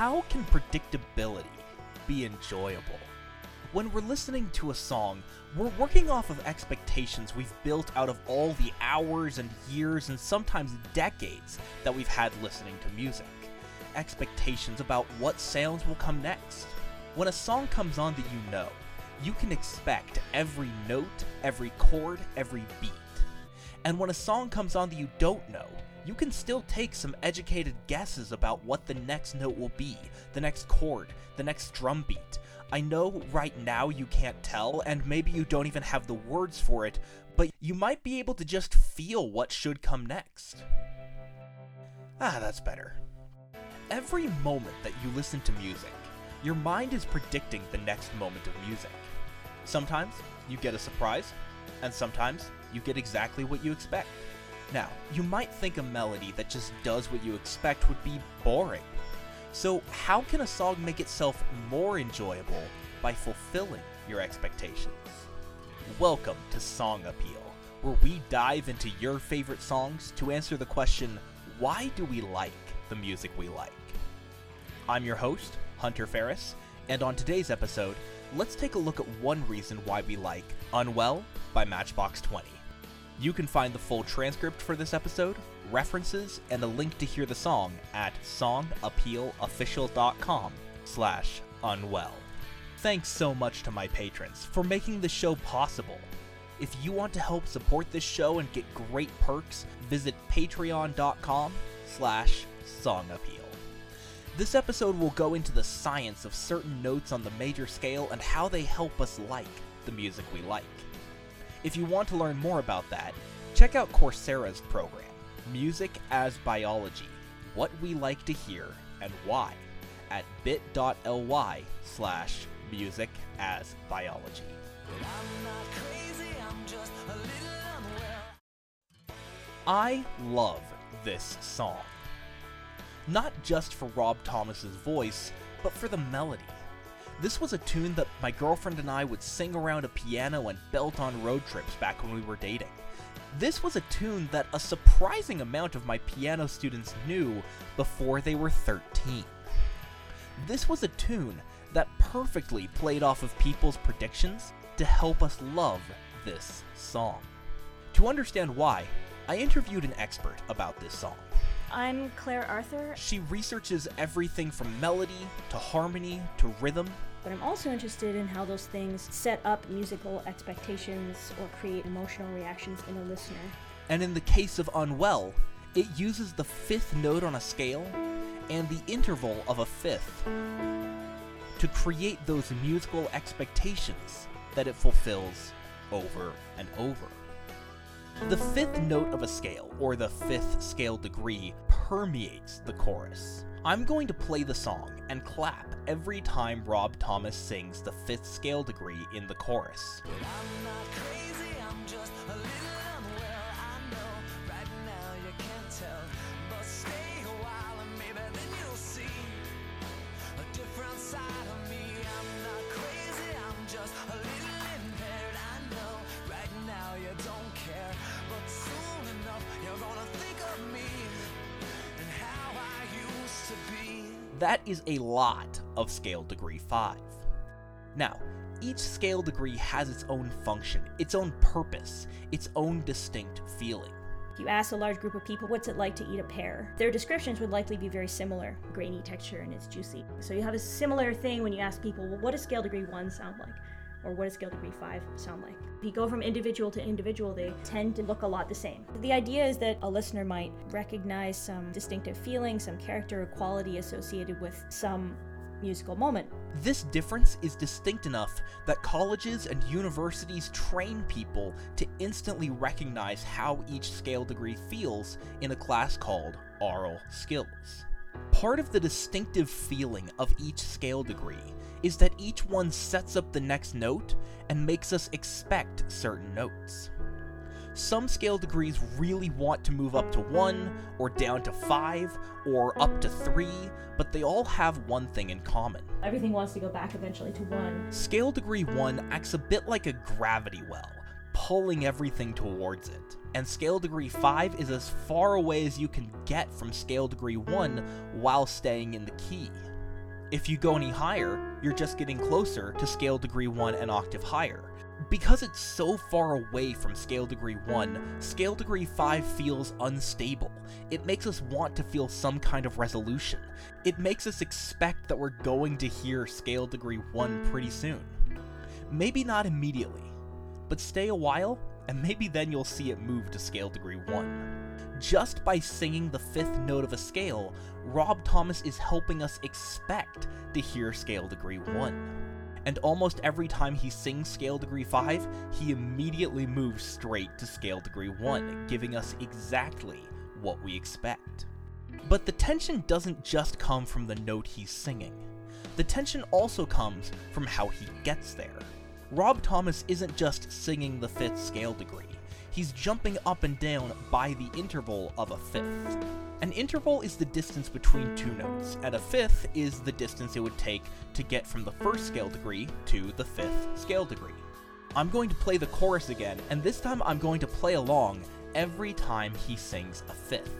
how can predictability be enjoyable? When we're listening to a song, we're working off of expectations we've built out of all the hours and years and sometimes decades that we've had listening to music. Expectations about what sounds will come next. When a song comes on that you know, you can expect every note, every chord, every beat. And when a song comes on that you don't know, you can still take some educated guesses about what the next note will be, the next chord, the next drum beat. I know right now you can't tell, and maybe you don't even have the words for it, but you might be able to just feel what should come next. Ah, that's better. Every moment that you listen to music, your mind is predicting the next moment of music. Sometimes you get a surprise, and sometimes you get exactly what you expect. Now, you might think a melody that just does what you expect would be boring. So, how can a song make itself more enjoyable by fulfilling your expectations? Welcome to Song Appeal, where we dive into your favorite songs to answer the question why do we like the music we like? I'm your host, Hunter Farris, and on today's episode, let's take a look at one reason why we like Unwell by Matchbox 20. You can find the full transcript for this episode, references, and a link to hear the song at songappealofficial.com slash unwell. Thanks so much to my patrons for making the show possible. If you want to help support this show and get great perks, visit patreon.com slash songappeal. This episode will go into the science of certain notes on the major scale and how they help us like the music we like. If you want to learn more about that, check out Coursera's program, Music as Biology What We Like to Hear and Why, at bit.ly slash music as biology. I love this song. Not just for Rob Thomas's voice, but for the melody. This was a tune that my girlfriend and I would sing around a piano and belt on road trips back when we were dating. This was a tune that a surprising amount of my piano students knew before they were 13. This was a tune that perfectly played off of people's predictions to help us love this song. To understand why, I interviewed an expert about this song. I'm Claire Arthur, She researches everything from melody to harmony to rhythm. but I'm also interested in how those things set up musical expectations or create emotional reactions in a listener. And in the case of Unwell, it uses the fifth note on a scale and the interval of a fifth to create those musical expectations that it fulfills over and over. The fifth note of a scale, or the fifth scale degree, permeates the chorus. I'm going to play the song and clap every time Rob Thomas sings the fifth scale degree in the chorus. That is a lot of scale degree 5. Now, each scale degree has its own function, its own purpose, its own distinct feeling. If you ask a large group of people what's it like to eat a pear, their descriptions would likely be very similar grainy texture and it's juicy. So you have a similar thing when you ask people, well, what does scale degree 1 sound like? Or what does scale degree 5 sound like? If you go from individual to individual, they tend to look a lot the same. The idea is that a listener might recognize some distinctive feeling, some character or quality associated with some musical moment. This difference is distinct enough that colleges and universities train people to instantly recognize how each scale degree feels in a class called aural skills. Part of the distinctive feeling of each scale degree is that each one sets up the next note and makes us expect certain notes. Some scale degrees really want to move up to 1, or down to 5, or up to 3, but they all have one thing in common. Everything wants to go back eventually to 1. Scale degree 1 acts a bit like a gravity well, pulling everything towards it. And scale degree 5 is as far away as you can get from scale degree 1 while staying in the key. If you go any higher, you're just getting closer to scale degree 1 an octave higher. Because it's so far away from scale degree 1, scale degree 5 feels unstable. It makes us want to feel some kind of resolution. It makes us expect that we're going to hear scale degree 1 pretty soon. Maybe not immediately, but stay a while, and maybe then you'll see it move to scale degree 1. Just by singing the fifth note of a scale, Rob Thomas is helping us expect to hear scale degree 1 and almost every time he sings scale degree 5, he immediately moves straight to scale degree 1, giving us exactly what we expect. But the tension doesn't just come from the note he's singing. The tension also comes from how he gets there. Rob Thomas isn't just singing the fifth scale degree, he's jumping up and down by the interval of a fifth. An interval is the distance between two notes, and a fifth is the distance it would take to get from the first scale degree to the fifth scale degree. I'm going to play the chorus again, and this time I'm going to play along every time he sings a fifth.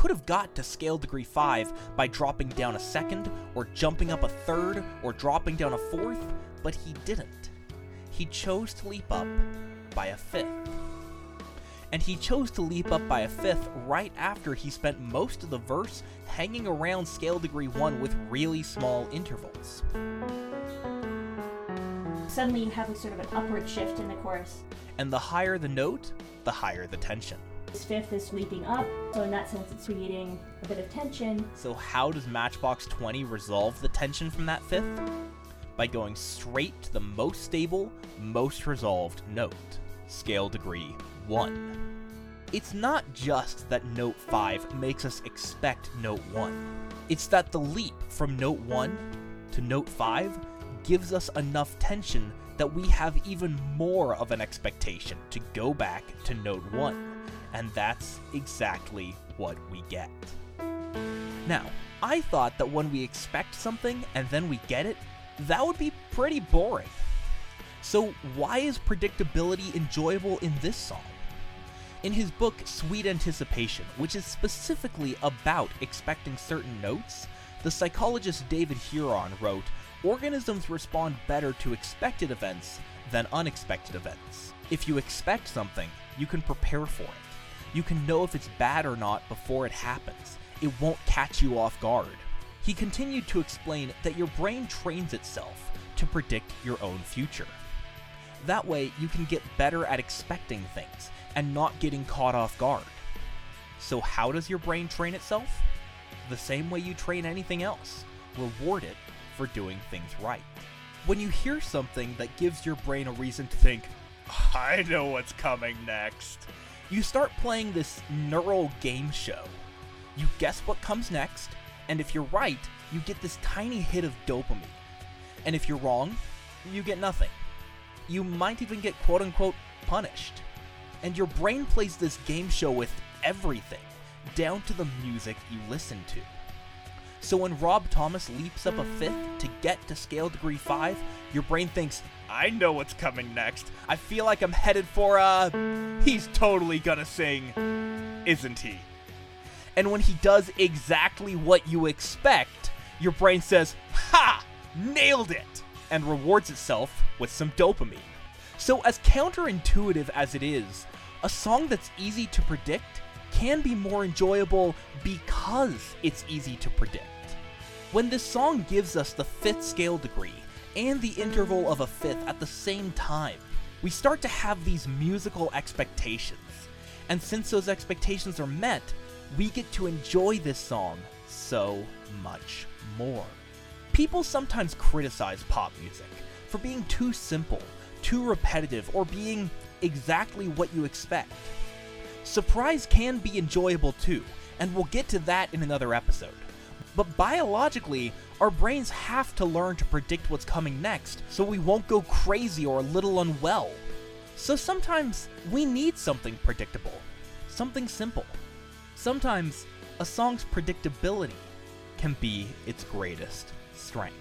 Could have got to scale degree 5 by dropping down a second, or jumping up a third, or dropping down a fourth, but he didn't. He chose to leap up by a fifth. And he chose to leap up by a fifth right after he spent most of the verse hanging around scale degree 1 with really small intervals. Suddenly you have a sort of an upward shift in the chorus. And the higher the note, the higher the tension. This fifth is sweeping up, so in that sense, it's creating a bit of tension. So, how does Matchbox 20 resolve the tension from that fifth? By going straight to the most stable, most resolved note, scale degree 1. It's not just that note 5 makes us expect note 1, it's that the leap from note 1 to note 5 gives us enough tension that we have even more of an expectation to go back to note 1 and that's exactly what we get. Now, I thought that when we expect something and then we get it, that would be pretty boring. So, why is predictability enjoyable in this song? In his book Sweet Anticipation, which is specifically about expecting certain notes, the psychologist David Huron wrote Organisms respond better to expected events than unexpected events. If you expect something, you can prepare for it. You can know if it's bad or not before it happens. It won't catch you off guard. He continued to explain that your brain trains itself to predict your own future. That way, you can get better at expecting things and not getting caught off guard. So, how does your brain train itself? The same way you train anything else reward it for doing things right. When you hear something that gives your brain a reason to think, I know what's coming next, you start playing this neural game show. You guess what comes next, and if you're right, you get this tiny hit of dopamine. And if you're wrong, you get nothing. You might even get quote unquote punished. And your brain plays this game show with everything, down to the music you listen to. So when Rob Thomas leaps up a fifth to get to scale degree 5, your brain thinks, I know what's coming next. I feel like I'm headed for a. He's totally gonna sing, isn't he? And when he does exactly what you expect, your brain says, Ha! Nailed it! And rewards itself with some dopamine. So, as counterintuitive as it is, a song that's easy to predict can be more enjoyable because it's easy to predict. When this song gives us the fifth scale degree and the interval of a fifth at the same time, we start to have these musical expectations. And since those expectations are met, we get to enjoy this song so much more. People sometimes criticize pop music for being too simple, too repetitive, or being exactly what you expect. Surprise can be enjoyable too, and we'll get to that in another episode. But biologically, our brains have to learn to predict what's coming next so we won't go crazy or a little unwell. So sometimes we need something predictable, something simple. Sometimes a song's predictability can be its greatest strength.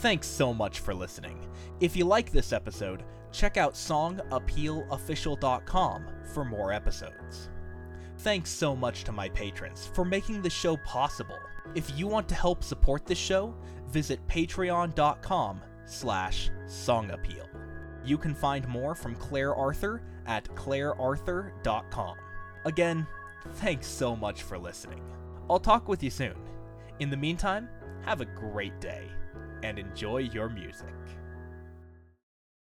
Thanks so much for listening. If you like this episode, check out songappealofficial.com for more episodes. Thanks so much to my patrons for making the show possible. If you want to help support the show, visit patreon.com slash songappeal. You can find more from Claire Arthur at clairearthur.com. Again, thanks so much for listening. I'll talk with you soon. In the meantime, have a great day and enjoy your music.